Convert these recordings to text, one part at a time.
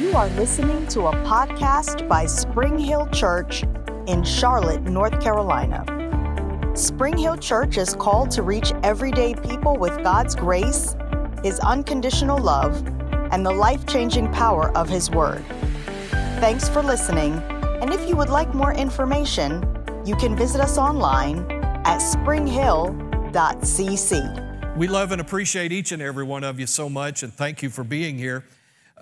You are listening to a podcast by Spring Hill Church in Charlotte, North Carolina. Spring Hill Church is called to reach everyday people with God's grace, His unconditional love, and the life changing power of His Word. Thanks for listening, and if you would like more information, you can visit us online at springhill.cc. We love and appreciate each and every one of you so much, and thank you for being here.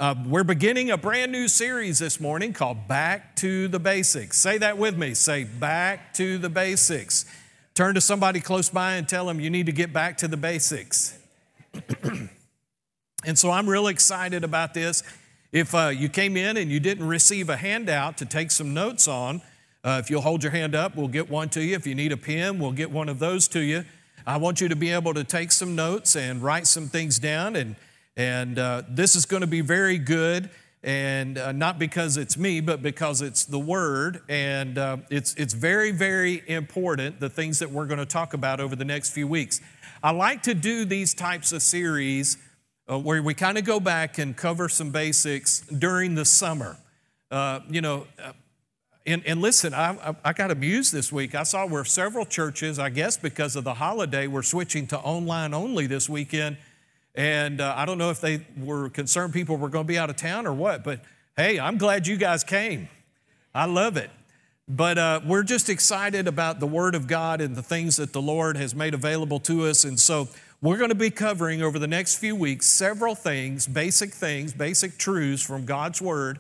Uh, we're beginning a brand new series this morning called Back to the Basics. Say that with me. Say, Back to the Basics. Turn to somebody close by and tell them you need to get back to the basics. and so I'm real excited about this. If uh, you came in and you didn't receive a handout to take some notes on, uh, if you'll hold your hand up, we'll get one to you. If you need a pen, we'll get one of those to you. I want you to be able to take some notes and write some things down and and uh, this is going to be very good, and uh, not because it's me, but because it's the Word. And uh, it's, it's very, very important, the things that we're going to talk about over the next few weeks. I like to do these types of series uh, where we kind of go back and cover some basics during the summer. Uh, you know, uh, and, and, listen, I, I, I, got amused this week. I saw where several churches, I guess because of the holiday, were switching to online only this weekend. And uh, I don't know if they were concerned people were going to be out of town or what, but hey, I'm glad you guys came. I love it. But uh, we're just excited about the Word of God and the things that the Lord has made available to us. And so we're going to be covering over the next few weeks several things, basic things, basic truths from God's Word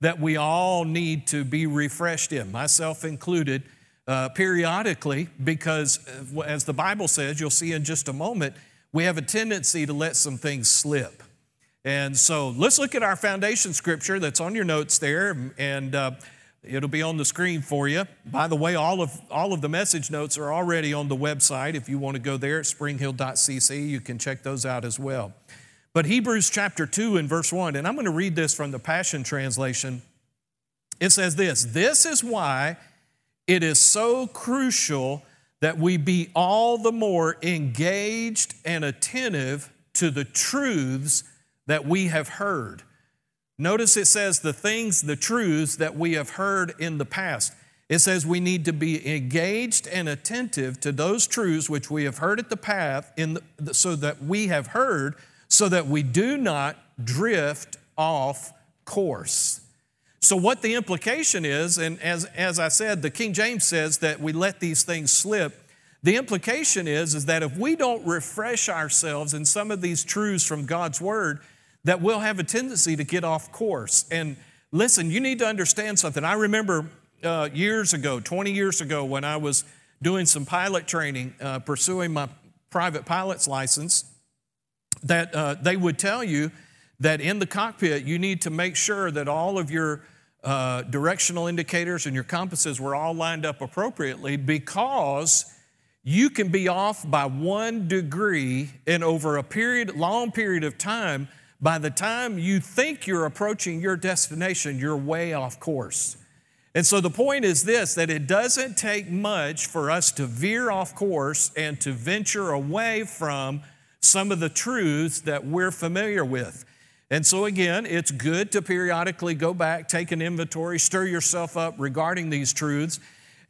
that we all need to be refreshed in, myself included, uh, periodically, because uh, as the Bible says, you'll see in just a moment, we have a tendency to let some things slip. And so let's look at our foundation scripture that's on your notes there, and uh, it'll be on the screen for you. By the way, all of, all of the message notes are already on the website. If you want to go there at springhill.cc, you can check those out as well. But Hebrews chapter 2 and verse 1, and I'm going to read this from the Passion Translation. It says this This is why it is so crucial that we be all the more engaged and attentive to the truths that we have heard. Notice it says the things, the truths that we have heard in the past. It says we need to be engaged and attentive to those truths which we have heard at the path, in the, so that we have heard, so that we do not drift off course. So, what the implication is, and as, as I said, the King James says that we let these things slip. The implication is, is that if we don't refresh ourselves in some of these truths from God's Word, that we'll have a tendency to get off course. And listen, you need to understand something. I remember uh, years ago, 20 years ago, when I was doing some pilot training, uh, pursuing my private pilot's license, that uh, they would tell you that in the cockpit, you need to make sure that all of your uh, directional indicators and your compasses were all lined up appropriately because you can be off by one degree in over a period, long period of time. By the time you think you're approaching your destination, you're way off course. And so the point is this that it doesn't take much for us to veer off course and to venture away from some of the truths that we're familiar with. And so, again, it's good to periodically go back, take an inventory, stir yourself up regarding these truths.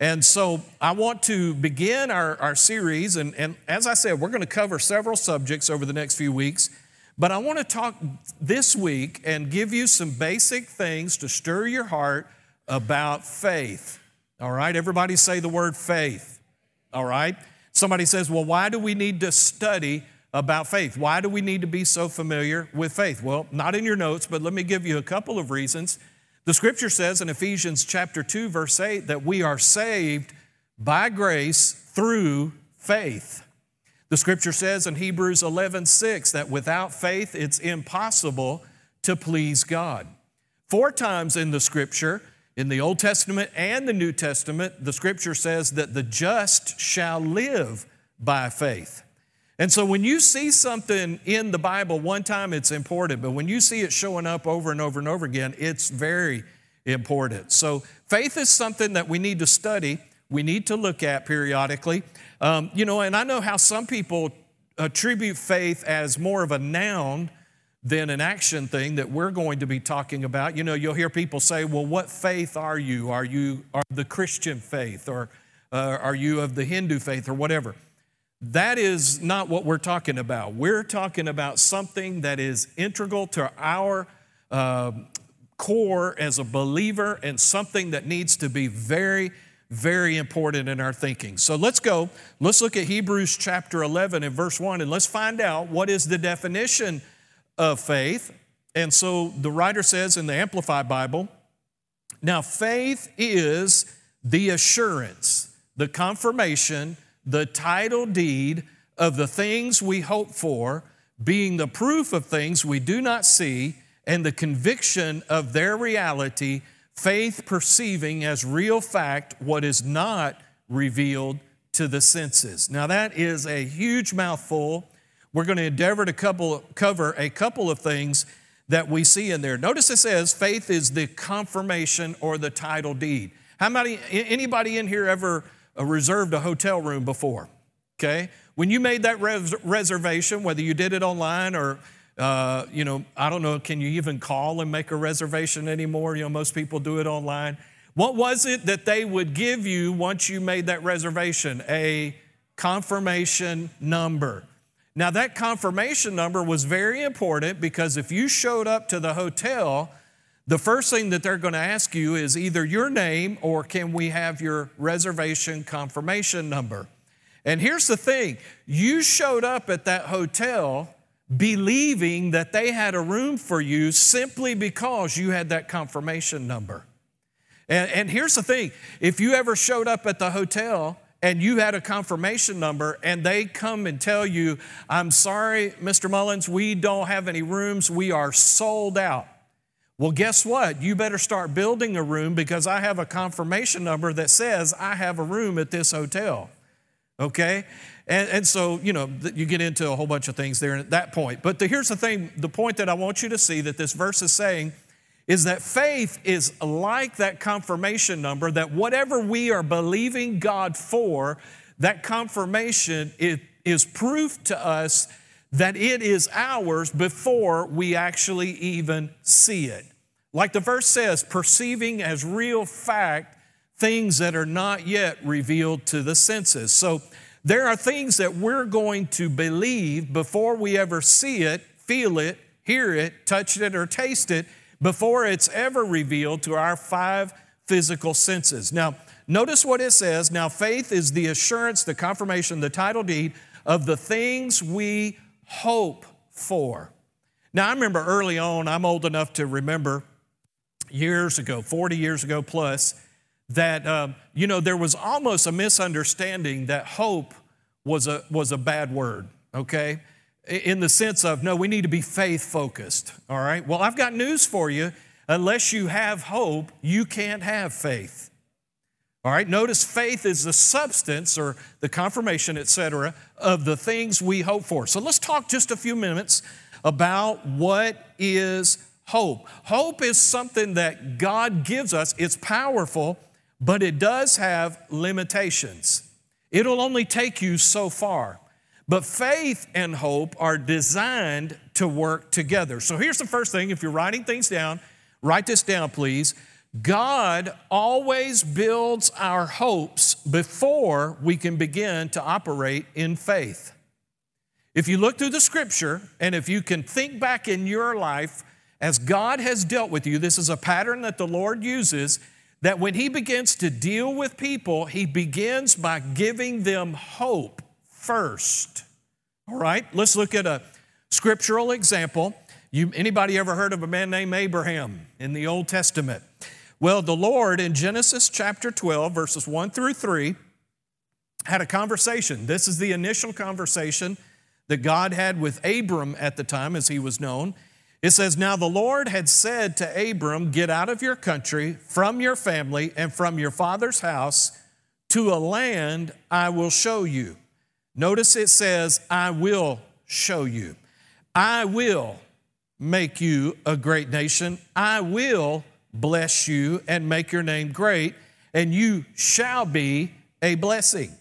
And so, I want to begin our, our series. And, and as I said, we're going to cover several subjects over the next few weeks. But I want to talk this week and give you some basic things to stir your heart about faith. All right, everybody say the word faith. All right. Somebody says, well, why do we need to study about faith. Why do we need to be so familiar with faith? Well, not in your notes, but let me give you a couple of reasons. The scripture says in Ephesians chapter 2 verse 8 that we are saved by grace through faith. The scripture says in Hebrews 11:6 that without faith it's impossible to please God. Four times in the scripture, in the Old Testament and the New Testament, the scripture says that the just shall live by faith. And so when you see something in the Bible one time, it's important, but when you see it showing up over and over and over again, it's very important. So faith is something that we need to study, we need to look at periodically. Um, you know, and I know how some people attribute faith as more of a noun than an action thing that we're going to be talking about. You know, you'll hear people say, well, what faith are you? Are you are the Christian faith or uh, are you of the Hindu faith or whatever? That is not what we're talking about. We're talking about something that is integral to our uh, core as a believer and something that needs to be very, very important in our thinking. So let's go. Let's look at Hebrews chapter 11 and verse 1 and let's find out what is the definition of faith. And so the writer says in the Amplified Bible, now faith is the assurance, the confirmation, the title deed of the things we hope for, being the proof of things we do not see, and the conviction of their reality, faith perceiving as real fact what is not revealed to the senses. Now, that is a huge mouthful. We're going to endeavor to couple, cover a couple of things that we see in there. Notice it says faith is the confirmation or the title deed. How many, anybody in here ever reserved a hotel room before? Okay? When you made that res- reservation, whether you did it online or uh, you know, I don't know, can you even call and make a reservation anymore? You know, most people do it online. What was it that they would give you once you made that reservation? A confirmation number. Now, that confirmation number was very important because if you showed up to the hotel, the first thing that they're going to ask you is either your name or can we have your reservation confirmation number? And here's the thing you showed up at that hotel believing that they had a room for you simply because you had that confirmation number. And, and, here's the thing if you ever showed up at the hotel and you had a confirmation number and they come and tell you, I'm sorry, Mr. Mullins, we don't have any rooms, we are sold out. Well, guess what? You better start building a room because I have a confirmation number that says I have a room at this hotel. Okay? And, and so, you know, you get into a whole bunch of things there at that point. But the, here's the thing the point that I want you to see that this verse is saying is that faith is like that confirmation number, that whatever we are believing God for, that confirmation is, is proof to us that it is ours before we actually even see it. Like the verse says, perceiving as real fact things that are not yet revealed to the senses. So there are things that we're going to believe before we ever see it, feel it, hear it, touch it, or taste it, before it's ever revealed to our five physical senses. Now, notice what it says. Now, faith is the assurance, the confirmation, the title deed of the things we hope for. Now, I remember early on, I'm old enough to remember years ago, 40 years ago plus, that, um, you know, there was almost a misunderstanding that hope was a, was a bad word, okay? In the sense of, no, we need to be faith focused, all right? Well, I've got news for you. Unless you have hope, you can't have faith. All right, notice faith is the substance or the confirmation, etc., of the things we hope for. So let's talk just a few minutes about what is hope. Hope is something that God gives us, it's powerful, but it does have limitations. It'll only take you so far. But faith and hope are designed to work together. So here's the first thing if you're writing things down, write this down, please. God always builds our hopes before we can begin to operate in faith. If you look through the scripture and if you can think back in your life as God has dealt with you, this is a pattern that the Lord uses that when he begins to deal with people, he begins by giving them hope first. All right, let's look at a scriptural example. You, anybody ever heard of a man named Abraham in the Old Testament? Well, the Lord in Genesis chapter 12, verses 1 through 3, had a conversation. This is the initial conversation that God had with Abram at the time, as he was known. It says, Now the Lord had said to Abram, Get out of your country, from your family, and from your father's house to a land I will show you. Notice it says, I will show you. I will make you a great nation. I will bless you and make your name great, and you shall be a blessing.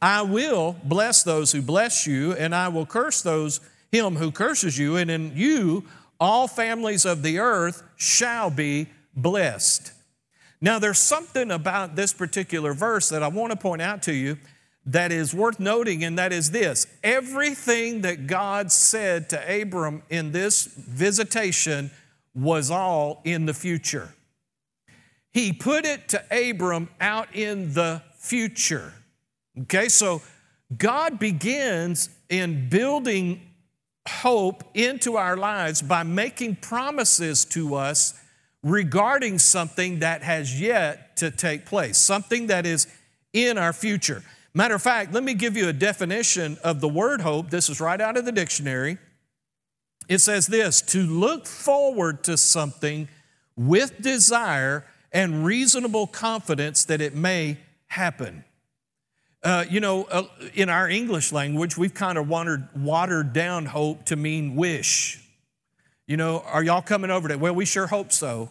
I will bless those who bless you, and I will curse those him who curses you, and in you all families of the earth shall be blessed. Now, there's something about this particular verse that I want to point out to you that is worth noting, and that is this everything that God said to Abram in this visitation was all in the future. He put it to Abram out in the future. Okay, so God begins in building hope into our lives by making promises to us regarding something that has yet to take place, something that is in our future. Matter of fact, let me give you a definition of the word hope. This is right out of the dictionary. It says this to look forward to something with desire and reasonable confidence that it may happen. Uh, you know, uh, in our English language, we've kind of watered, watered down hope to mean wish. You know, are y'all coming over to? Well, we sure hope so.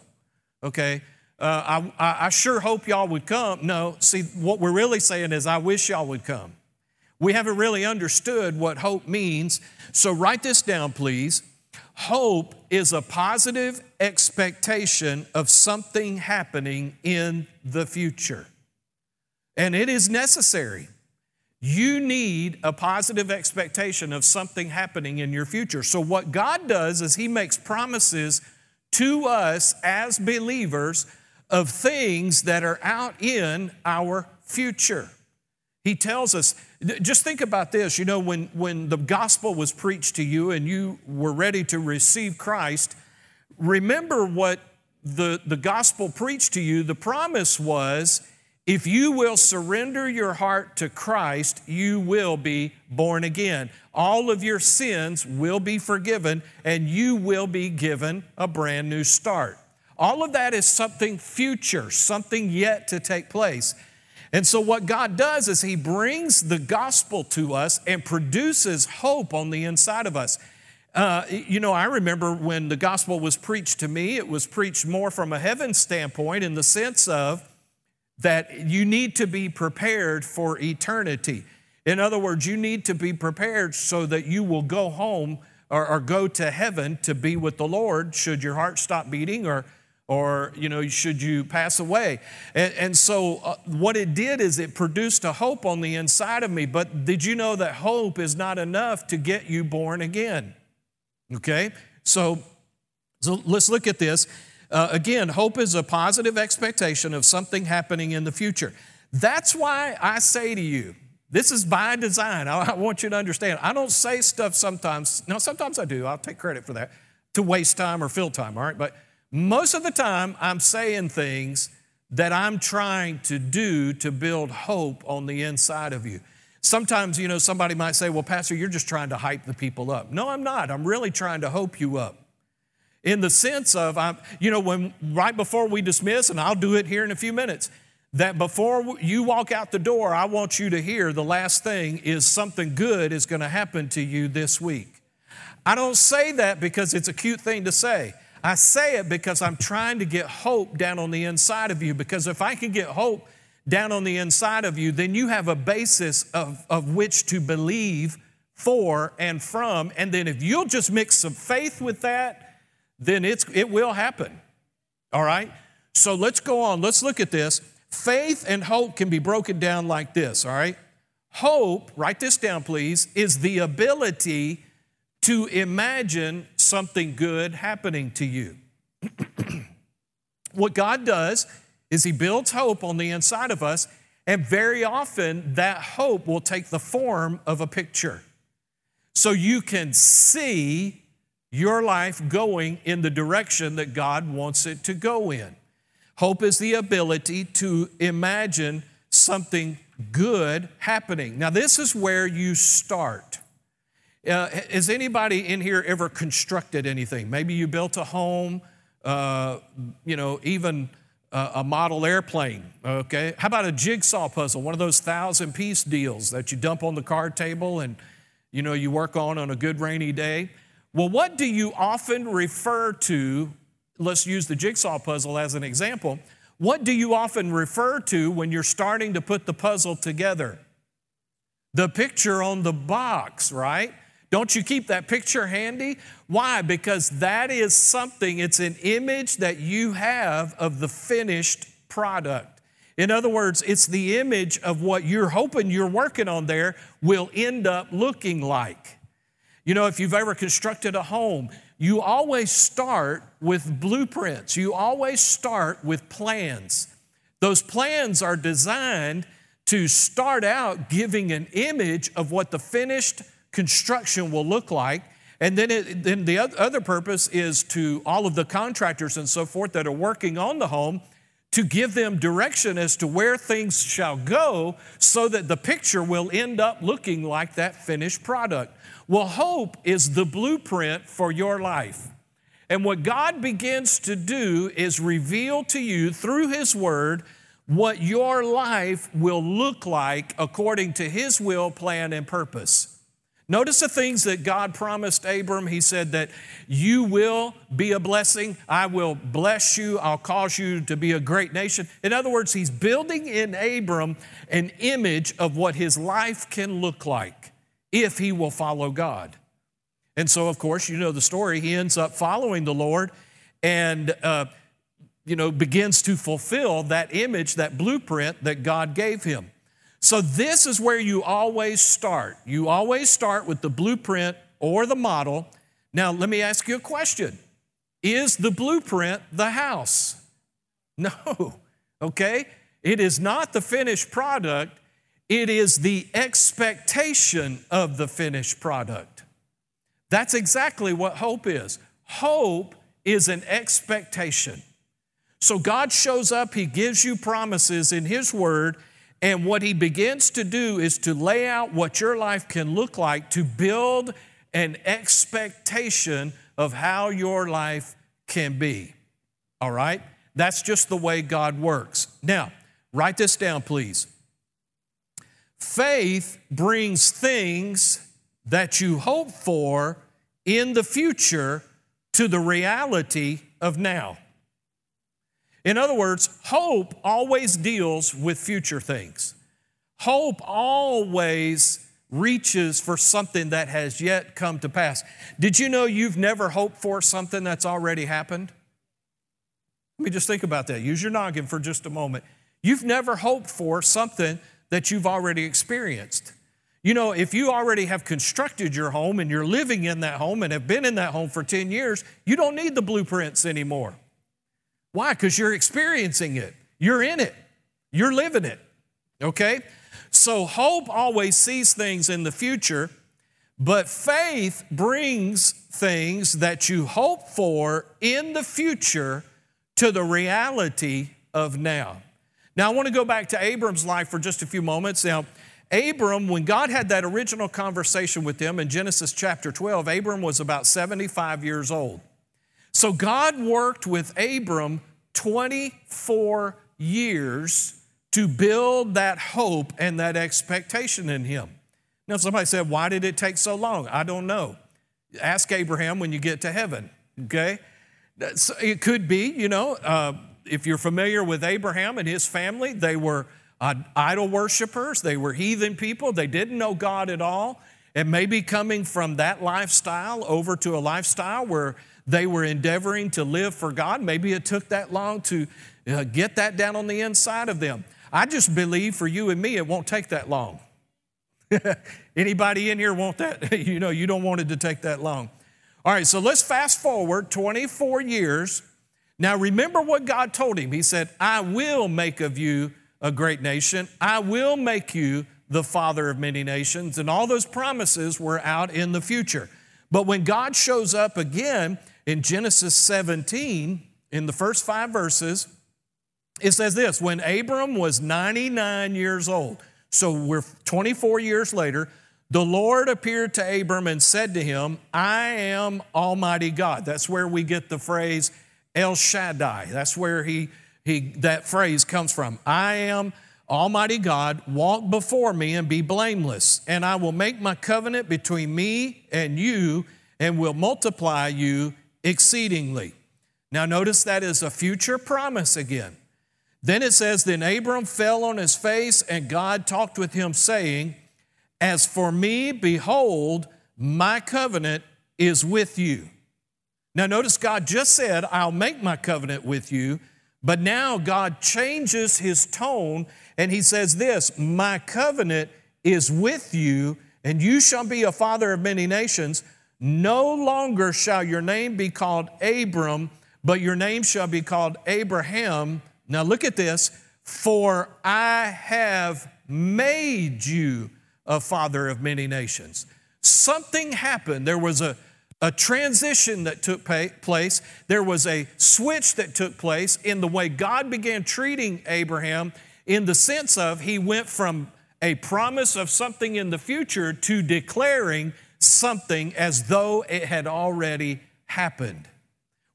Okay. Uh, I, I sure hope y'all would come. No, see, what we're really saying is, I wish y'all would come. We haven't really understood what hope means. So write this down, please. Hope is a positive expectation of something happening in the future. And it is necessary. You need a positive expectation of something happening in your future. So, what God does is He makes promises to us as believers of things that are out in our future. He tells us, just think about this. You know, when, when the gospel was preached to you and you were ready to receive Christ, remember what the, the gospel preached to you. The promise was if you will surrender your heart to Christ, you will be born again. All of your sins will be forgiven, and you will be given a brand new start. All of that is something future, something yet to take place. And so, what God does is He brings the gospel to us and produces hope on the inside of us. Uh, you know, I remember when the gospel was preached to me, it was preached more from a heaven standpoint in the sense of that you need to be prepared for eternity. In other words, you need to be prepared so that you will go home or, or, go to heaven to be with the Lord should your heart stop beating or, or you know, should you pass away. And, and so, uh, what it did is it produced a hope on the inside of me. But did you know that hope is not enough to get you born again? Okay? So, so let's look at this. Uh, again, hope is a positive expectation of something happening in the future. That's why I say to you, this is by design. I, I want you to understand. I don't say stuff sometimes. No, sometimes I do. I'll take credit for that to waste time or fill time, all right? But most of the time, I'm saying things that I'm trying to do to build hope on the inside of you. Sometimes, you know, somebody might say, Well, Pastor, you're just trying to hype the people up. No, I'm not. I'm really trying to hope you up in the sense of, I'm, you know, when right before we dismiss, and I'll do it here in a few minutes, that before you walk out the door, I want you to hear the last thing is something good is going to happen to you this week. I don't say that because it's a cute thing to say. I say it because I'm trying to get hope down on the inside of you. Because if I can get hope down on the inside of you, then you have a basis of, of which to believe for and from. And then if you'll just mix some faith with that, then it's, it will happen. All right? So let's go on. Let's look at this. Faith and hope can be broken down like this, all right? Hope, write this down please, is the ability to imagine something good happening to you. what God does is He builds hope on the inside of us, and very often that hope will take the form of a picture. So you can see your life going in the direction that God wants it to go in. Hope is the ability to imagine something good happening. Now, this is where you start. Uh, has anybody in here ever constructed anything? Maybe you built a home, uh, you know, even a, a model airplane, okay? How about a jigsaw puzzle, one of those thousand piece deals that you dump on the card table and, you know, you work on on a good rainy day? Well, what do you often refer to? Let's use the jigsaw puzzle as an example. What do you often refer to when you're starting to put the puzzle together? The picture on the box, right? Don't you keep that picture handy? Why? Because that is something, it's an image that you have of the finished product. In other words, it's the image of what you're hoping you're working on there will end up looking like. You know, if you've ever constructed a home, you always start with blueprints, you always start with plans. Those plans are designed to start out giving an image of what the finished construction will look like. And then, it, then the other purpose is to all of the contractors and so forth that are working on the home to give them direction as to where things shall go so that the picture will end up looking like that finished product. Well, hope is the blueprint for your life. And what God begins to do is reveal to you through His Word what your life will look like according to His will, plan, and purpose. Notice the things that God promised Abram. He said that you will be a blessing. I will bless you. I'll cause you to be a great nation. In other words, he's building in Abram an image of what his life can look like if he will follow God. And so, of course, you know the story. He ends up following the Lord and, uh, you know, begins to fulfill that image, that blueprint that God gave him. So, this is where you always start. You always start with the blueprint or the model. Now, let me ask you a question Is the blueprint the house? No, okay? It is not the finished product, it is the expectation of the finished product. That's exactly what hope is. Hope is an expectation. So God shows up, He gives you promises in His Word, and what he begins to do is to lay out what your life can look like to build an expectation of how your life can be. All right? That's just the way God works. Now, write this down, please. Faith brings things that you hope for in the future to the reality of now. In other words, hope always deals with future things. Hope always reaches for something that has yet come to pass. Did you know you've never hoped for something that's already happened? Let me just think about that. Use your noggin for just a moment. You've never hoped for something that you've already experienced. You know, if you already have constructed your home and you're living in that home and have been in that home for 10 years, you don't need the blueprints anymore. Why? Because you're experiencing it, you're in it, you're living it. Okay? So hope always sees things in the future, but faith brings things that you hope for in the future to the reality of now. Now, I want to go back to Abram's life for just a few moments. Now, Abram, when God had that original conversation with him in Genesis chapter 12, Abram was about 75 years old. So God worked with Abram 24 years to build that hope and that expectation in him. Now, somebody said, Why did it take so long? I don't know. Ask Abraham when you get to heaven, okay? It could be, you know, uh, if you're familiar with Abraham and his family, they were uh, idol worshippers, they were heathen people, they didn't know God at all. And maybe coming from that lifestyle over to a lifestyle where they were endeavoring to live for God. Maybe it took that long to uh, get that down on the inside of them. I just believe for you and me, it won't take that long. Anybody in here want that? you know, you don't want it to take that long. All right, so let's fast forward 24 years. Now, remember what God told him. He said, I will make of you a great nation. I will make you the father of many nations. And all those promises were out in the future. But when God shows up again, in Genesis 17, in the first five verses, it says this When Abram was 99 years old, so we're 24 years later, the Lord appeared to Abram and said to him, I am Almighty God. That's where we get the phrase El Shaddai. That's where he, he, that phrase comes from. I am Almighty God, walk before me and be blameless, and I will make my covenant between me and you and will multiply you exceedingly. Now, notice that is a future promise again. Then it says, Then Abram fell on his face, and God talked with him, saying, As for me, behold, My covenant is with you. Now, notice God just said, I'll make my covenant with you, but now God changes his tone and he says this My covenant is with you, and you shall be a father of many nations. No longer shall your name be called Abram, but your name shall be called Abraham. Now, look at this for I have made you a father of many nations. Something happened. There was a, a transition that took place. There was a switch that took place in the way God began treating Abraham, in the sense of he went from a promise of something in the future to declaring something as though it had already happened.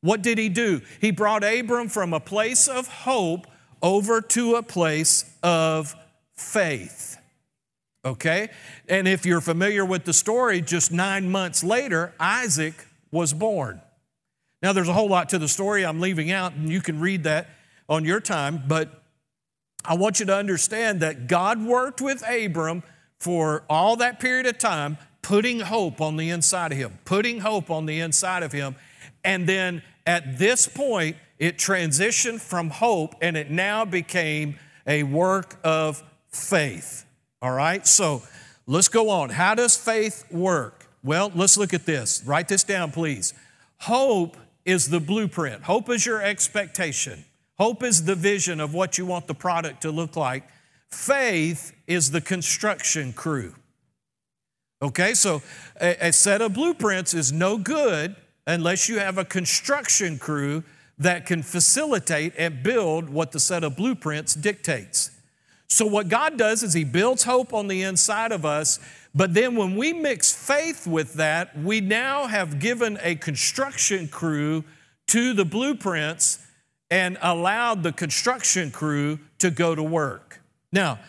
What did he do? He brought Abram from a place of hope over to a place of faith. Okay? And if you're familiar with the story, just nine months later, Isaac was born. Now, there's a whole lot to the story I'm leaving out, and you can read that on your time, but I want you to understand that God worked with Abram for all that period of time, putting hope on the inside of him, putting hope on the inside of him. And then at this point, it transitioned from hope and it now became a work of faith. All right? So let's go on. How does faith work? Well, let's look at this. Write this down, please. Hope is the blueprint, hope is your expectation, hope is the vision of what you want the product to look like. Faith is the construction crew. Okay, so a, a set of blueprints is no good unless you have a construction crew that can facilitate and build what the set of blueprints dictates. So, what God does is He builds hope on the inside of us, but then when we mix faith with that, we now have given a construction crew to the blueprints and allowed the construction crew to go to work. Now,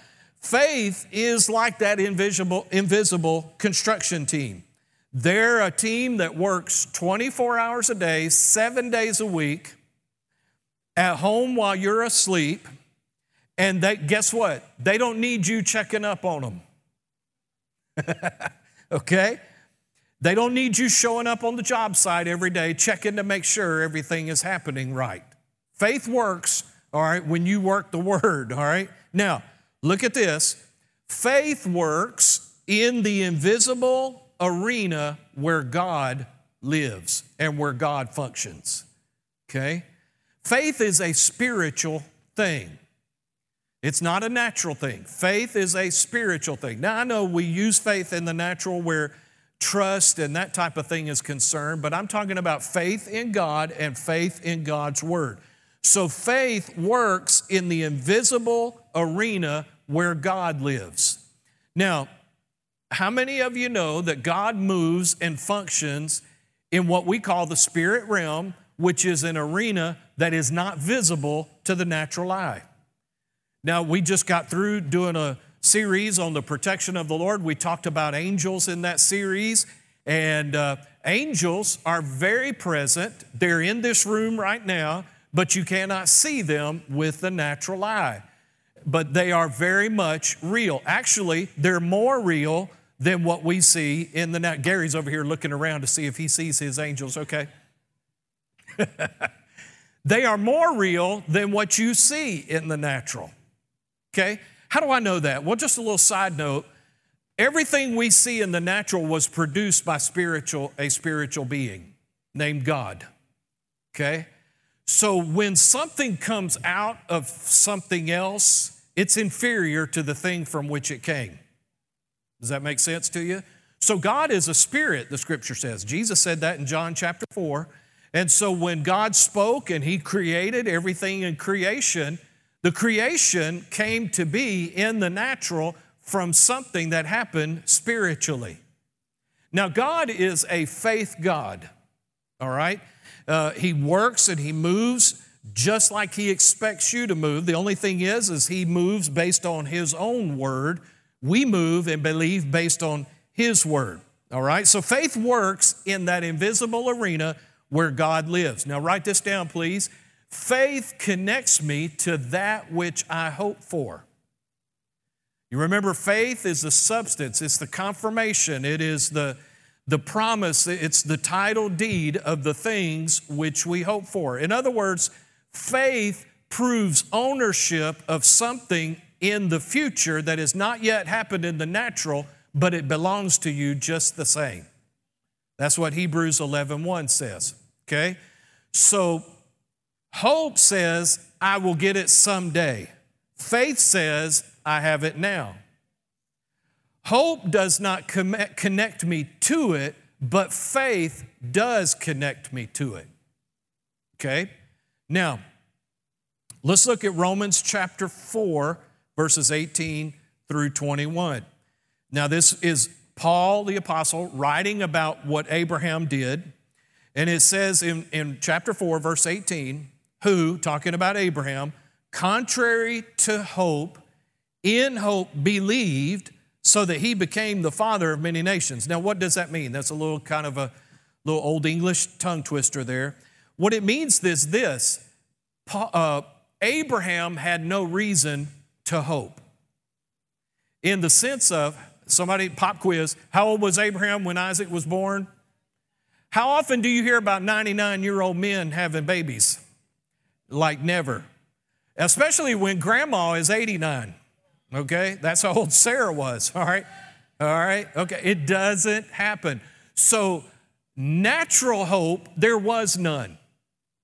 faith is like that invisible, invisible construction team. They're a team that works 24 hours a day, seven days a week, at home while you're asleep. And they, guess what? They don't need you checking up on them. okay? They don't need you showing up on the job site every day, checking to make sure everything is happening right. Faith works, all right, when you work the word, all right? Now, look at this. Faith works in the invisible arena where God lives and where God functions. Okay? Faith is a spiritual thing. It's not a natural thing. Faith is a spiritual thing. Now, I know we use faith in the natural where trust and that type of thing is concerned, but I'm talking about faith in God and faith in God's Word. So, faith works in the invisible arena where God lives. Now, how many of you know that God moves and functions in what we call the spirit realm, which is an arena that is not visible to the natural eye? Now, we just got through doing a series on the protection of the Lord. We talked about angels in that series, and uh, angels are very present. They're in this room right now, but you cannot see them with the natural eye. But they are very much real. Actually, they're more real than what we see in the night. Gary's over here looking around to see if he sees his angels, okay? they are more real than what you see in the natural, okay? How do I know that? Well, just a little side note. Everything we see in the natural was produced by spiritual, a spiritual being named God. Okay? So when something comes out of something else, it's inferior to the thing from which it came. Does that make sense to you? So, God is a spirit, the scripture says. Jesus said that in John chapter 4. And so, when God spoke and He created everything in creation, the creation came to be in the natural from something that happened spiritually. Now, God is a faith God, all right? Uh, he works and He moves just like He expects you to move. The only thing is, is He moves based on His own word we move and believe based on His Word. All right? So faith works in that invisible arena where God lives. Now, write this down, please. Faith connects me to that which I hope for. You remember, faith is the substance, it's the confirmation, it is the, the promise, it's the title deed of the things which we hope for. In other words, faith proves ownership of something in the future that has not yet happened in the natural, but it belongs to you just the same. That's what Hebrews 11:1 says. Okay? So hope says, I will get it someday. Faith says, I have it now. Hope does not connect me to it, but faith does connect me to it. Okay? Now, let's look at Romans chapter 4, verses 18 through 21. Now, this is Paul the Apostle writing about what Abraham did. And it says in, in chapter 4, verse 18, who, talking about Abraham, contrary to hope, in hope believed so that he became the father of many nations. Now, what does that mean? That's a little kind of a little old English tongue twister there. What it means is this uh, Abraham had no reason to hope. In the sense of, somebody, pop quiz, how old was Abraham when Isaac was born? How often do you hear about 99 year old men having babies? Like never. Especially when grandma is 89. Okay? That's how old Sarah was. All right? All right? Okay. It doesn't happen. So, natural hope, there was none.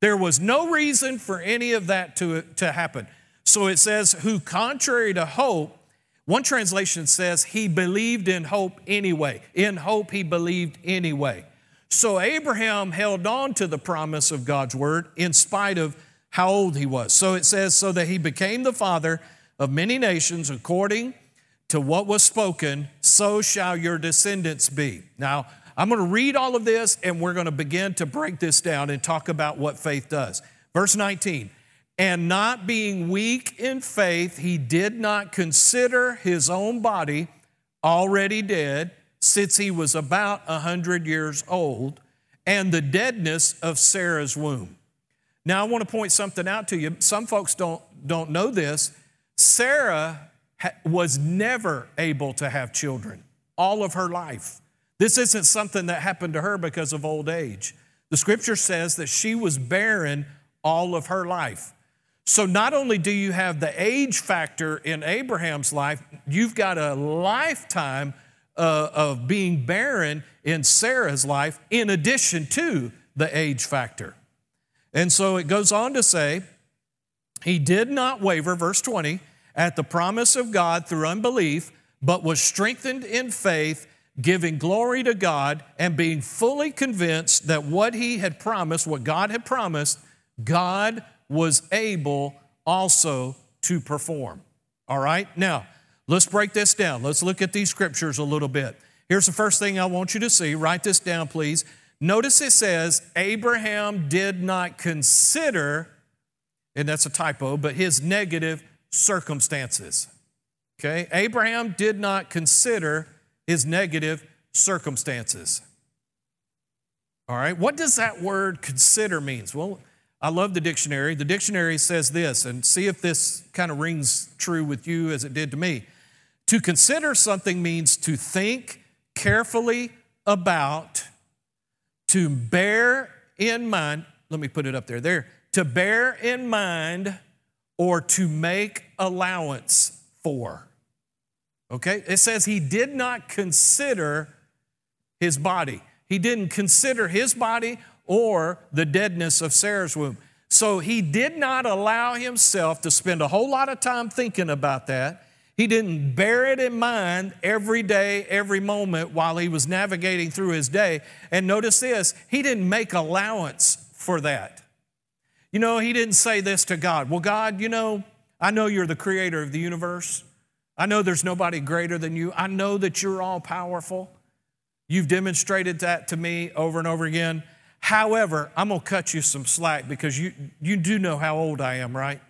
There was no reason for any of that to, to happen. So it says, who contrary to hope, one translation says he believed in hope anyway. In hope, he believed anyway. So Abraham held on to the promise of God's word in spite of how old he was. So it says, so that he became the father of many nations according to what was spoken, so shall your descendants be. Now, I'm going to read all of this and we're going to begin to break this down and talk about what faith does. Verse 19, and not being weak in faith, he did not consider his own body already dead, since he was about a hundred years old, and the deadness of Sarah's womb. Now, I want to point something out to you. Some folks don't, don't know this. Sarah was never able to have children all of her life. This isn't something that happened to her because of old age. The scripture says that she was barren all of her life. So, not only do you have the age factor in Abraham's life, you've got a lifetime uh, of being barren in Sarah's life, in addition to the age factor. And so it goes on to say, he did not waver, verse 20, at the promise of God through unbelief, but was strengthened in faith, giving glory to God, and being fully convinced that what he had promised, what God had promised, God was able also to perform. All right? Now, let's break this down. Let's look at these scriptures a little bit. Here's the first thing I want you to see. Write this down, please. Notice it says, Abraham did not consider, and that's a typo, but his negative circumstances. Okay? Abraham did not consider his negative circumstances. All right? What does that word consider means? Well, I love the dictionary. The dictionary says this, and see if this kind of rings true with you as it did to me. To consider something means to think carefully about, to bear in mind, let me put it up there, there, to bear in mind or to make allowance for. Okay? It says he did not consider his body. He didn't consider his body or the deadness of Sarah's womb. So he did not allow himself to spend a whole lot of time thinking about that. He didn't bear it in mind every day, every moment while he was navigating through his day. And notice this, he didn't make allowance for that. You know, he didn't say this to God. Well, God, you know, I know you're the creator of the universe. I know there's nobody greater than you. I know that you're all powerful. You've demonstrated that to me over and over again. However, I'm going to cut you some slack because you, you do know how old I am, right?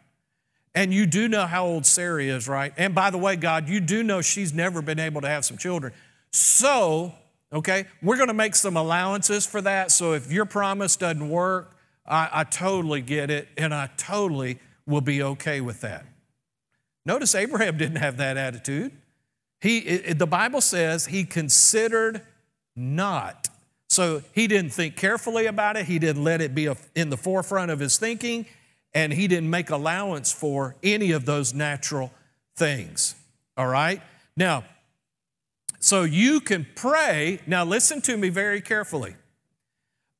And you do know how old Sarah is, right? And by the way, God, you do know she's never been able to have some children. So, okay, we're going to make some allowances for that. So if your promise doesn't work, I, I totally get it, and I totally will be okay with that. Notice Abraham didn't have that attitude. He, it, the Bible says he considered not. So he didn't think carefully about it, he didn't let it be in the forefront of his thinking, and he didn't make allowance for any of those natural things. All right? Now, so you can pray. Now, listen to me very carefully.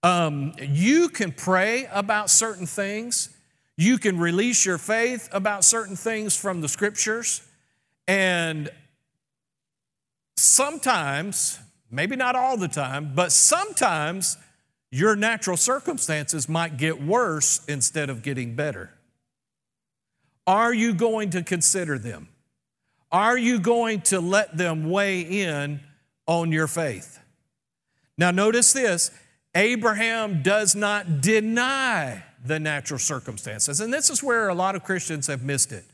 Um, you can pray about certain things. You can release your faith about certain things from the scriptures. And sometimes, maybe not all the time, but sometimes your natural circumstances might get worse instead of getting better. Are you going to consider them? Are you going to let them weigh in on your faith? Now, notice this Abraham does not deny the natural circumstances. And this is where a lot of Christians have missed it.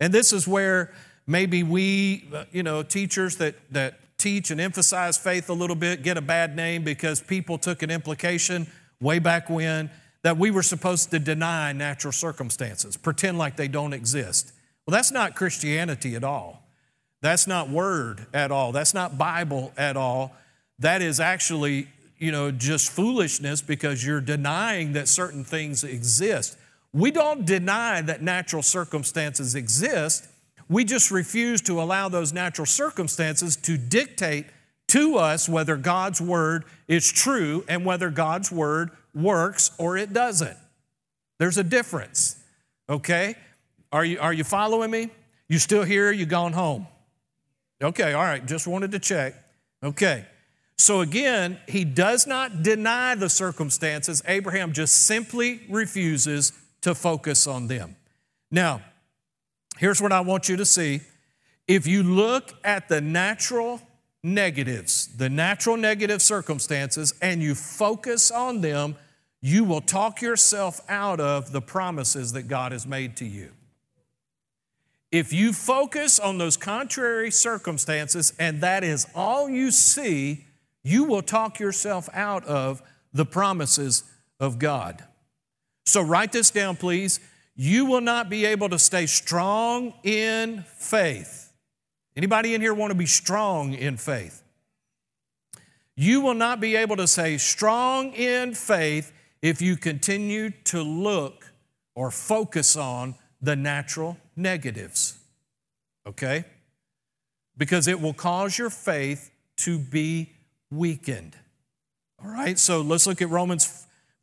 And this is where maybe we, uh, you know, teachers that, that teach and emphasize faith a little bit get a bad name because people took an implication way back when that we were supposed to deny natural circumstances, pretend like they don't exist. Well, that's not Christianity at all. That's not word at all. That's not Bible at all. That is actually, you know, just foolishness because you're denying that certain things exist. We don't deny that natural circumstances exist. We just refuse to allow those natural circumstances to dictate to us whether God's word is true and whether God's word works or it doesn't. There's a difference, okay? Are you, are you following me? You still here? You gone home? Okay, all right, just wanted to check. Okay, so again, he does not deny the circumstances. Abraham just simply refuses to focus on them. Now, Here's what I want you to see. If you look at the natural negatives, the natural negative circumstances, and you focus on them, you will talk yourself out of the promises that God has made to you. If you focus on those contrary circumstances and that is all you see, you will talk yourself out of the promises of God. So write this down, please you will not be able to stay strong in faith. Anybody in here want to be strong in faith? You will not be able to stay strong in faith if you continue to look or focus on the natural negatives. Okay? Because it will cause your faith to be weakened. All right, so let's look at Romans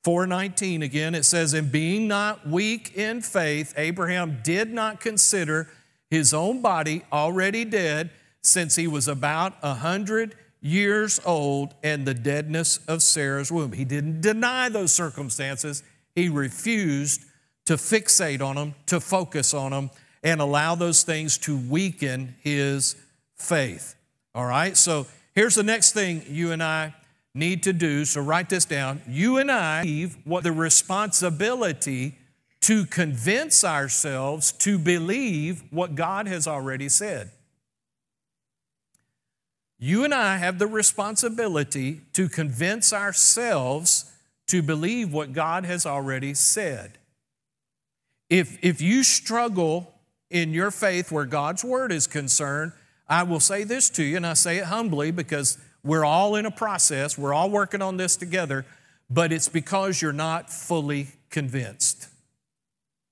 4:19 again it says and being not weak in faith Abraham did not consider his own body already dead since he was about a hundred years old and the deadness of Sarah's womb. He didn't deny those circumstances. He refused to fixate on them, to focus on them, and allow those things to weaken his faith. All right, so here's the next thing you and I need to do, so write this down. You and I have what the responsibility to convince ourselves to believe what God has already said. You and I have the responsibility to convince ourselves to believe what God has already said. If, if you struggle in your faith where God's word is concerned, I will say this to you, and I say it humbly because we're all in a process, we're all working on this together, but it's because you're not fully convinced.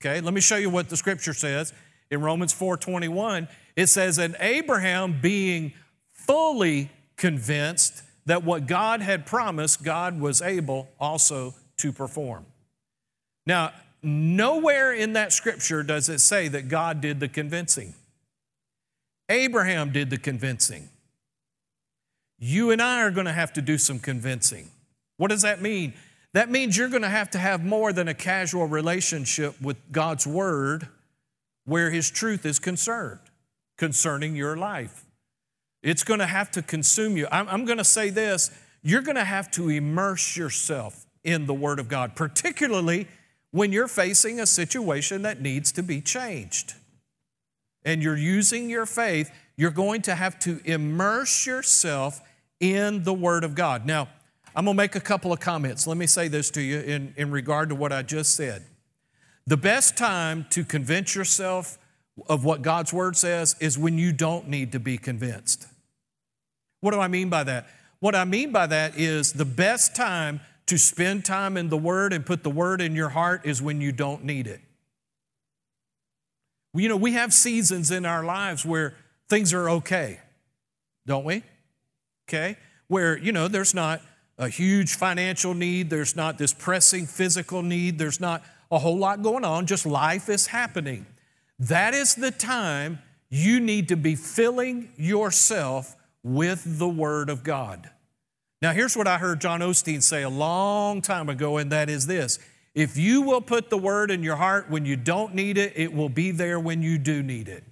Okay, let me show you what the scripture says. In Romans 4:21, it says, "And Abraham being fully convinced that what God had promised, God was able also to perform." Now, nowhere in that scripture does it say that God did the convincing. Abraham did the convincing. You and I are going to have to do some convincing. What does that mean? That means you're going to have to have more than a casual relationship with God's Word where His truth is concerned, concerning your life. It's going to have to consume you. I'm, I'm going to say this you're going to have to immerse yourself in the Word of God, particularly when you're facing a situation that needs to be changed. And you're using your faith, you're going to have to immerse yourself in the Word of God. Now, I'm going to make a couple of comments. Let me say this to you in, in regard to what I just said. The best time to convince yourself of what God's Word says is when you don't need to be convinced. What do I mean by that? what I mean by that is the best time to spend time in the Word and put the Word in your heart is when you don't need it. You know, we have seasons in our lives where things are okay, don't we? Okay? Where, you know, there's not a huge financial need, there's not this pressing physical need, there's not a whole lot going on, just life is happening. That is the time you need to be filling yourself with the Word of God. Now, here's what I heard John Osteen say a long time ago, and that is this if you will put the Word in your heart when you don't need it, it will be there when you do need it.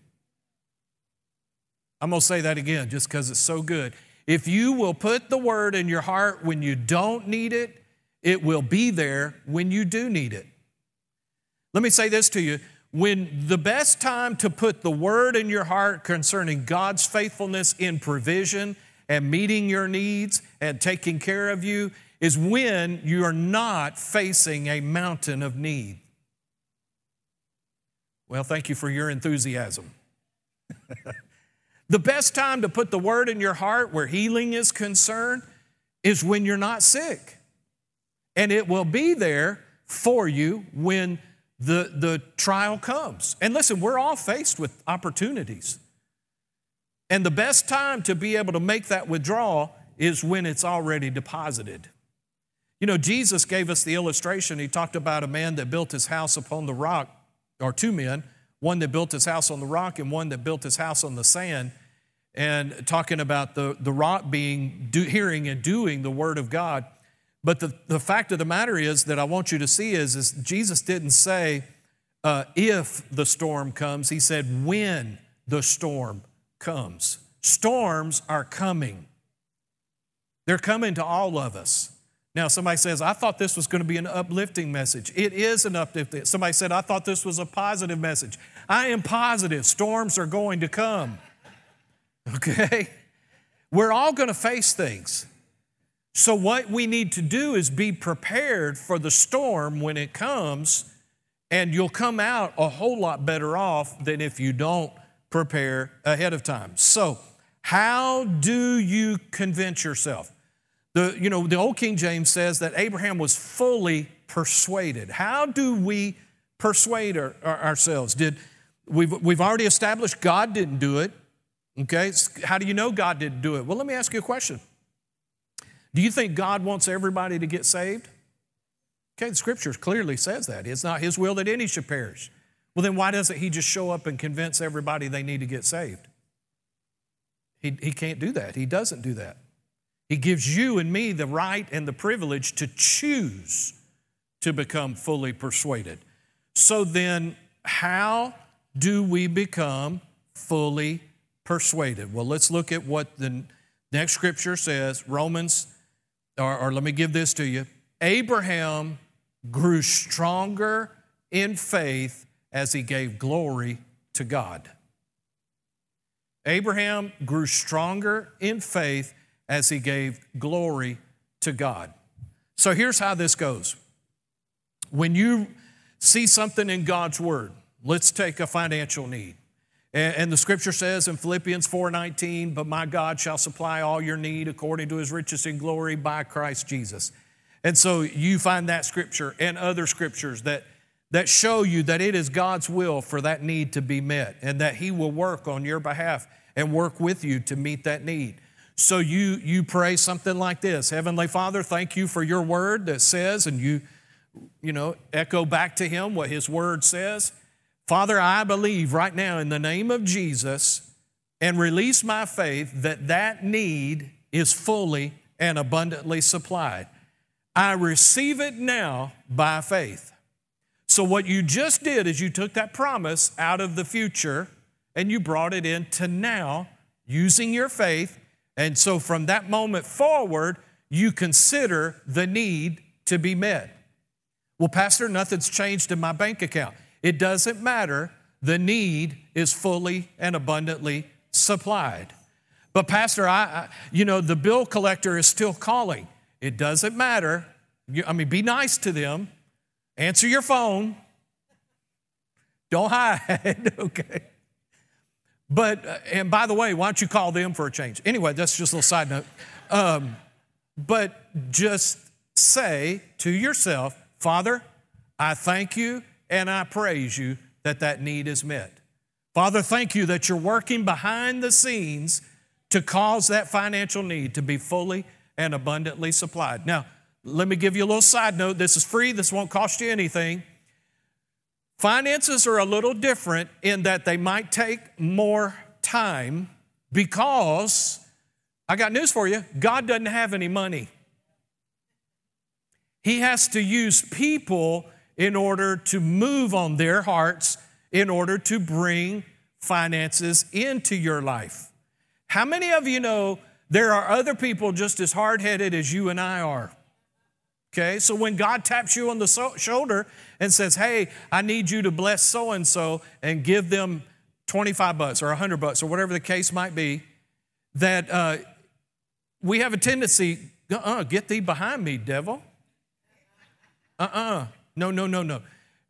I'm going to say that again just because it's so good. If you will put the Word in your heart when you don't need it, it will be there when you do need it. Let me say this to you. When the best time to put the word in your heart concerning God's faithfulness in provision and meeting your needs and taking care of you is when you are not facing a mountain of need. Well, thank you for your enthusiasm. the best time to put the word in your heart where healing is concerned is when you're not sick. And it will be there for you when the, the trial comes. And listen, we're all faced with opportunities. And the best time to be able to make that withdrawal is when it's already deposited. You know, Jesus gave us the illustration. He talked about a man that built his house upon the rock, or two men, one that built his house on the rock and one that built his house on the sand, and talking about the, the rock being do, hearing and doing the word of God. But the, the fact of the matter is that I want you to see is, is Jesus didn't say uh, if the storm comes, he said when the storm comes. Storms are coming. They're coming to all of us. Now, somebody says, I thought this was going to be an uplifting message. It is an uplifting. Somebody said, I thought this was a positive message. I am positive storms are going to come. Okay? We're all going to face things. So, what we need to do is be prepared for the storm when it comes, and you'll come out a whole lot better off than if you don't prepare ahead of time. So, how do you convince yourself? The, you know, the old King James says that Abraham was fully persuaded. How do we persuade our, our, ourselves? Did we've, we've already established God didn't do it. Okay, how do you know God didn't do it? Well, let me ask you a question. Do you think God wants everybody to get saved? Okay, the scripture clearly says that. It's not his will that any should perish. Well, then why doesn't he just show up and convince everybody they need to get saved? He, he can't do that. He doesn't do that. He gives you and me the right and the privilege to choose to become fully persuaded. So then, how do we become fully persuaded? Well, let's look at what the next scripture says Romans or, or let me give this to you Abraham grew stronger in faith as he gave glory to God. Abraham grew stronger in faith as he gave glory to God. So here's how this goes. When you see something in God's word, let's take a financial need. And the scripture says in Philippians 4:19, "But my God shall supply all your need according to his riches in glory by Christ Jesus." And so you find that scripture and other scriptures that that show you that it is God's will for that need to be met and that he will work on your behalf and work with you to meet that need. So you you pray something like this, Heavenly Father, thank you for your word that says and you you know, echo back to him what his word says. Father, I believe right now in the name of Jesus and release my faith that that need is fully and abundantly supplied. I receive it now by faith. So, what you just did is you took that promise out of the future and you brought it into now using your faith. And so, from that moment forward, you consider the need to be met. Well, Pastor, nothing's changed in my bank account. It doesn't matter. The need is fully and abundantly supplied. But, Pastor, I, I, you know, the bill collector is still calling. It doesn't matter. You, I mean, be nice to them, answer your phone, don't hide, okay? But, uh, and by the way, why don't you call them for a change? Anyway, that's just a little side note. Um, but just say to yourself, Father, I thank you and I praise you that that need is met. Father, thank you that you're working behind the scenes to cause that financial need to be fully and abundantly supplied. Now, let me give you a little side note. This is free, this won't cost you anything. Finances are a little different in that they might take more time because, I got news for you, God doesn't have any money. He has to use people in order to move on their hearts in order to bring finances into your life. How many of you know there are other people just as hard headed as you and I are? Okay, so when God taps you on the so- shoulder and says, Hey, I need you to bless so and so and give them 25 bucks or 100 bucks or whatever the case might be, that uh, we have a tendency, uh uh get thee behind me, devil. Uh uh-uh. uh no, no, no, no.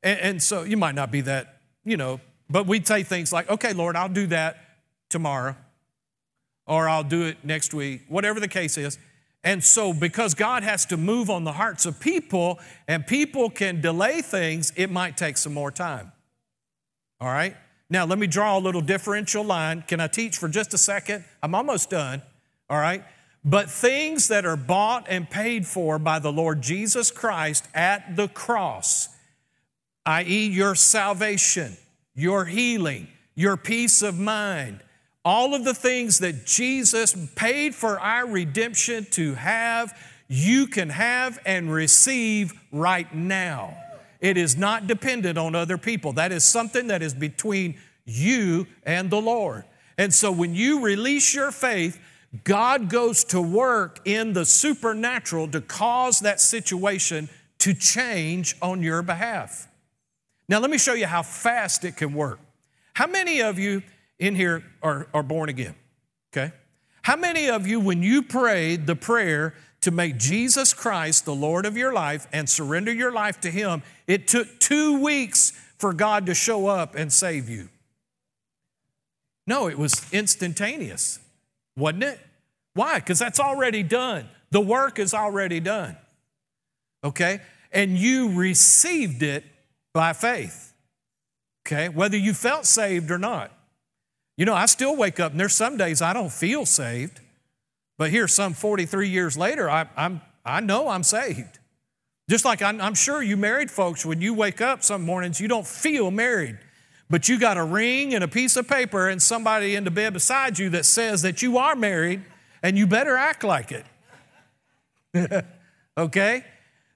And, and so you might not be that, you know, but we'd say things like, Okay, Lord, I'll do that tomorrow or I'll do it next week, whatever the case is. And so, because God has to move on the hearts of people and people can delay things, it might take some more time. All right? Now, let me draw a little differential line. Can I teach for just a second? I'm almost done. All right? But things that are bought and paid for by the Lord Jesus Christ at the cross, i.e., your salvation, your healing, your peace of mind, all of the things that Jesus paid for our redemption to have, you can have and receive right now. It is not dependent on other people. That is something that is between you and the Lord. And so when you release your faith, God goes to work in the supernatural to cause that situation to change on your behalf. Now, let me show you how fast it can work. How many of you in here are, are born again. Okay? How many of you, when you prayed the prayer to make Jesus Christ the Lord of your life and surrender your life to Him, it took two weeks for God to show up and save you? No, it was instantaneous, wasn't it? Why? Because that's already done. The work is already done. Okay? And you received it by faith. Okay? Whether you felt saved or not. You know, I still wake up and there's some days I don't feel saved, but here, some 43 years later, I, I'm, I know I'm saved. Just like I'm, I'm sure you married folks, when you wake up some mornings, you don't feel married, but you got a ring and a piece of paper and somebody in the bed beside you that says that you are married and you better act like it. okay?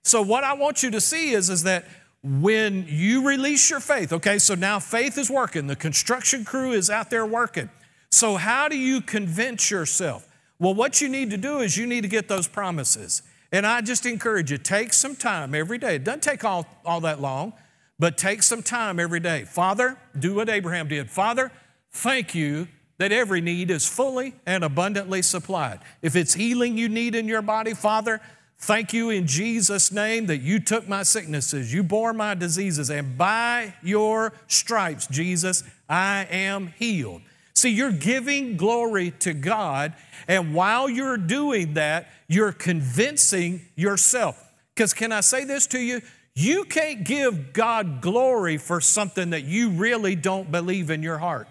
So, what I want you to see is, is that when you release your faith, okay, so now faith is working, the construction crew is out there working. So, how do you convince yourself? Well, what you need to do is you need to get those promises. And I just encourage you, take some time every day. It doesn't take all, all that long, but take some time every day. Father, do what Abraham did. Father, thank you that every need is fully and abundantly supplied. If it's healing you need in your body, Father, Thank you in Jesus' name that you took my sicknesses, you bore my diseases, and by your stripes, Jesus, I am healed. See, you're giving glory to God, and while you're doing that, you're convincing yourself. Because, can I say this to you? You can't give God glory for something that you really don't believe in your heart.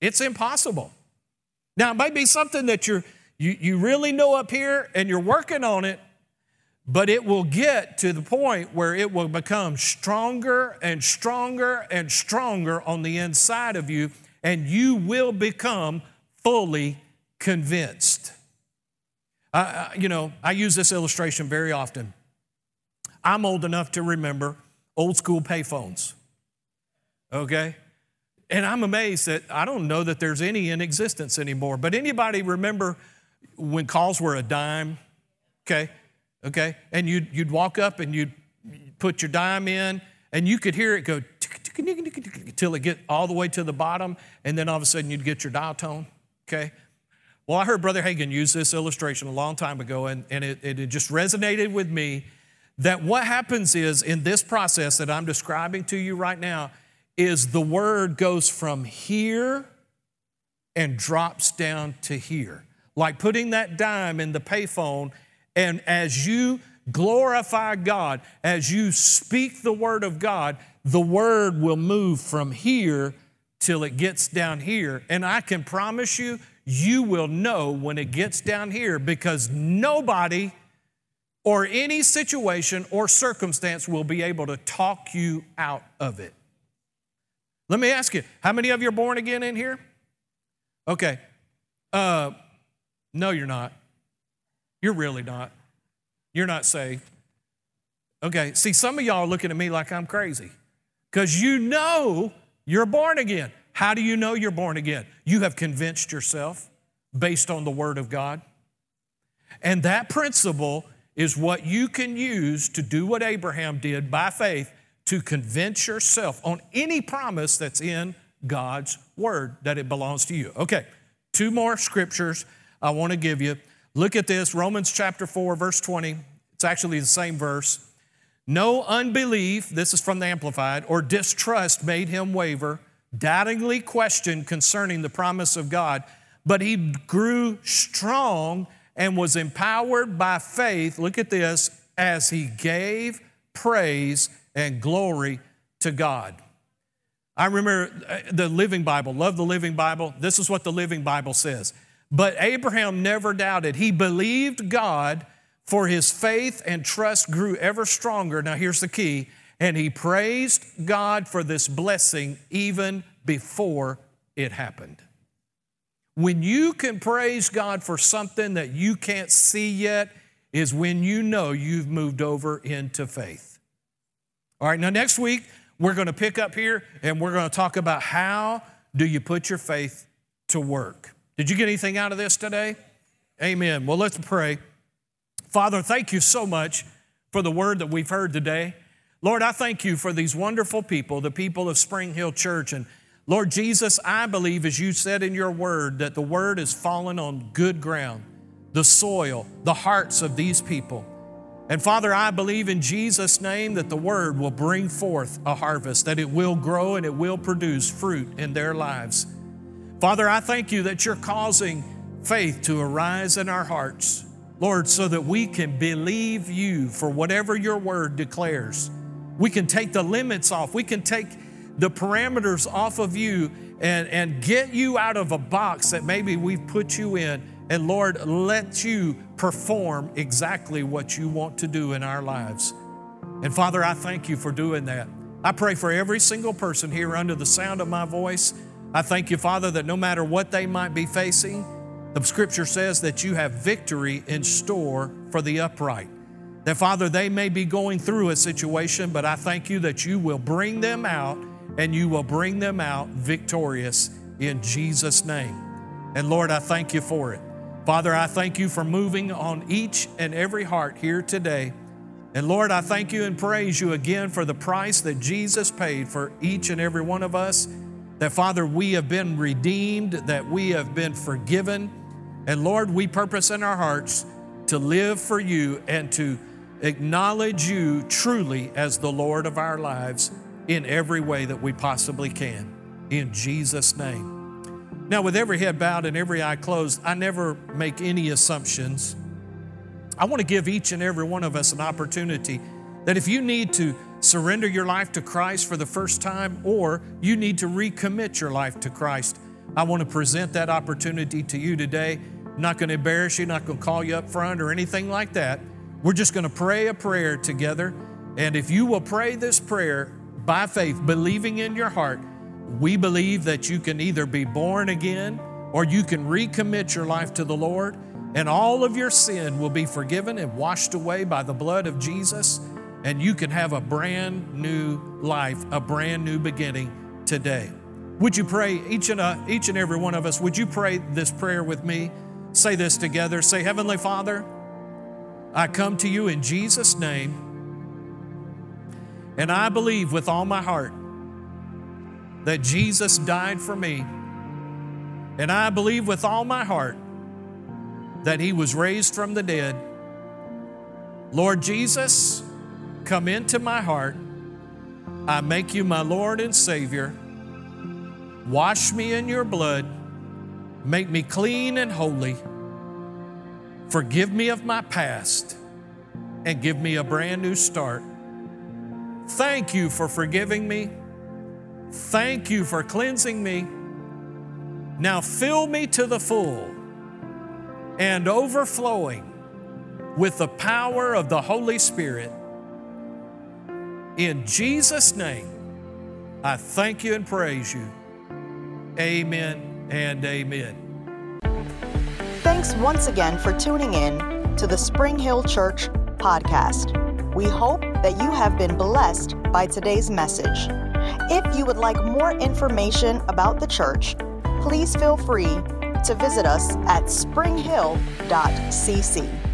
It's impossible. Now, it might be something that you're you, you really know up here and you're working on it, but it will get to the point where it will become stronger and stronger and stronger on the inside of you, and you will become fully convinced. Uh, you know, I use this illustration very often. I'm old enough to remember old school payphones. Okay? And I'm amazed that I don't know that there's any in existence anymore. But anybody remember when calls were a dime, okay, okay, and you'd, you'd walk up and you'd put your dime in, and you could hear it go till it get all the way to the bottom, and then all of a sudden you'd get your dial tone, okay? Well, I heard Brother Hagin use this illustration a long time ago, and, and it, it just resonated with me that what happens is in this process that I'm describing to you right now is the word goes from here and drops down to here like putting that dime in the payphone, and as you glorify God, as you speak the word of God, the word will move from here till it gets down here. And I can promise you, you will know when it gets down here because nobody or any situation or circumstance will be able to talk you out of it. Let me ask you, how many of you are born again in here? Okay. Uh, no, you're not. You're really not. You're not saved. Okay, see, some of y'all are looking at me like I'm crazy because you know you're born again. How do you know you're born again? You have convinced yourself based on the Word of God. And that principle is what you can use to do what Abraham did by faith to convince yourself on any promise that's in God's Word that it belongs to you. Okay, two more scriptures I want to give you. Look at this Romans chapter 4, verse 20. It's actually the same verse. No unbelief, this is from the Amplified, or distrust made him waver, doubtingly questioned concerning the promise of God, but he grew strong and was empowered by faith. Look at this, as he gave praise and glory to God. I remember uh, the Living Bible, love the Living Bible. This is what the Living Bible says. But Abraham never doubted. He believed God, for his faith and trust grew ever stronger. Now, here's the key. And he praised God for this blessing even before it happened. When you can praise God for something that you can't see yet, is when you know you've moved over into faith. All right, now next week, we're going to pick up here and we're going to talk about how do you put your faith to work. Did you get anything out of this today? Amen. Well, let's pray. Father, thank you so much for the word that we've heard today. Lord, I thank you for these wonderful people, the people of Spring Hill Church. And Lord Jesus, I believe, as you said in your word, that the word is fallen on good ground, the soil, the hearts of these people. And Father, I believe in Jesus' name that the word will bring forth a harvest, that it will grow and it will produce fruit in their lives. Father, I thank you that you're causing faith to arise in our hearts, Lord, so that we can believe you for whatever your word declares. We can take the limits off, we can take the parameters off of you and, and get you out of a box that maybe we've put you in. And Lord, let you perform exactly what you want to do in our lives. And Father, I thank you for doing that. I pray for every single person here under the sound of my voice I thank you, Father, that no matter what they might be facing, the scripture says that you have victory in store for the upright. That, Father, they may be going through a situation, but I thank you that you will bring them out and you will bring them out victorious in Jesus' name. And Lord, I thank you for it. Father, I thank you for moving on each and every heart here today. And Lord, I thank you and praise you again for the price that Jesus paid for each and every one of us. That, Father, we have been redeemed, that we have been forgiven. And Lord, we purpose in our hearts to live for you and to acknowledge you truly as the Lord of our lives in every way that we possibly can. In Jesus' name. Now, with every head bowed and every eye closed, I never make any assumptions. I want to give each and every one of us an opportunity that if you need to surrender your life to Christ for the first time, or you need to recommit your life to Christ, I want to present that opportunity to you today. I'm not going to embarrass you, not going to call you up front or anything like that. We're just going to pray a prayer together. And if you will pray this prayer by faith, believing in your heart, we believe that you can either be born again or you can recommit your life to the Lord, and all of your sin will be forgiven and washed away by the blood of Jesus and you can have a brand new life, a brand new beginning today. Would you pray, each and, a, each and every one of us, would you pray this prayer with me? Say this together. Say, Heavenly Father, I come to you in Jesus' name, and I believe with all my heart that Jesus died for me. And I believe with all my heart that he was raised from the dead. Lord Jesus, come into my heart. I make you my Lord and Savior. Wash me in your blood. Make me clean and holy. Forgive me of my past and give me a brand new start. Thank you for forgiving me. Thank you for cleansing me. Now fill me to the full and overflowing with the power of the Holy Spirit. In Jesus' name, I thank you and praise you. Amen and amen. Thanks once again for tuning in to the Spring Hill Church podcast. We hope that you have been blessed by today's message. If you would like more information about the church, please feel free to visit us at springhill.cc.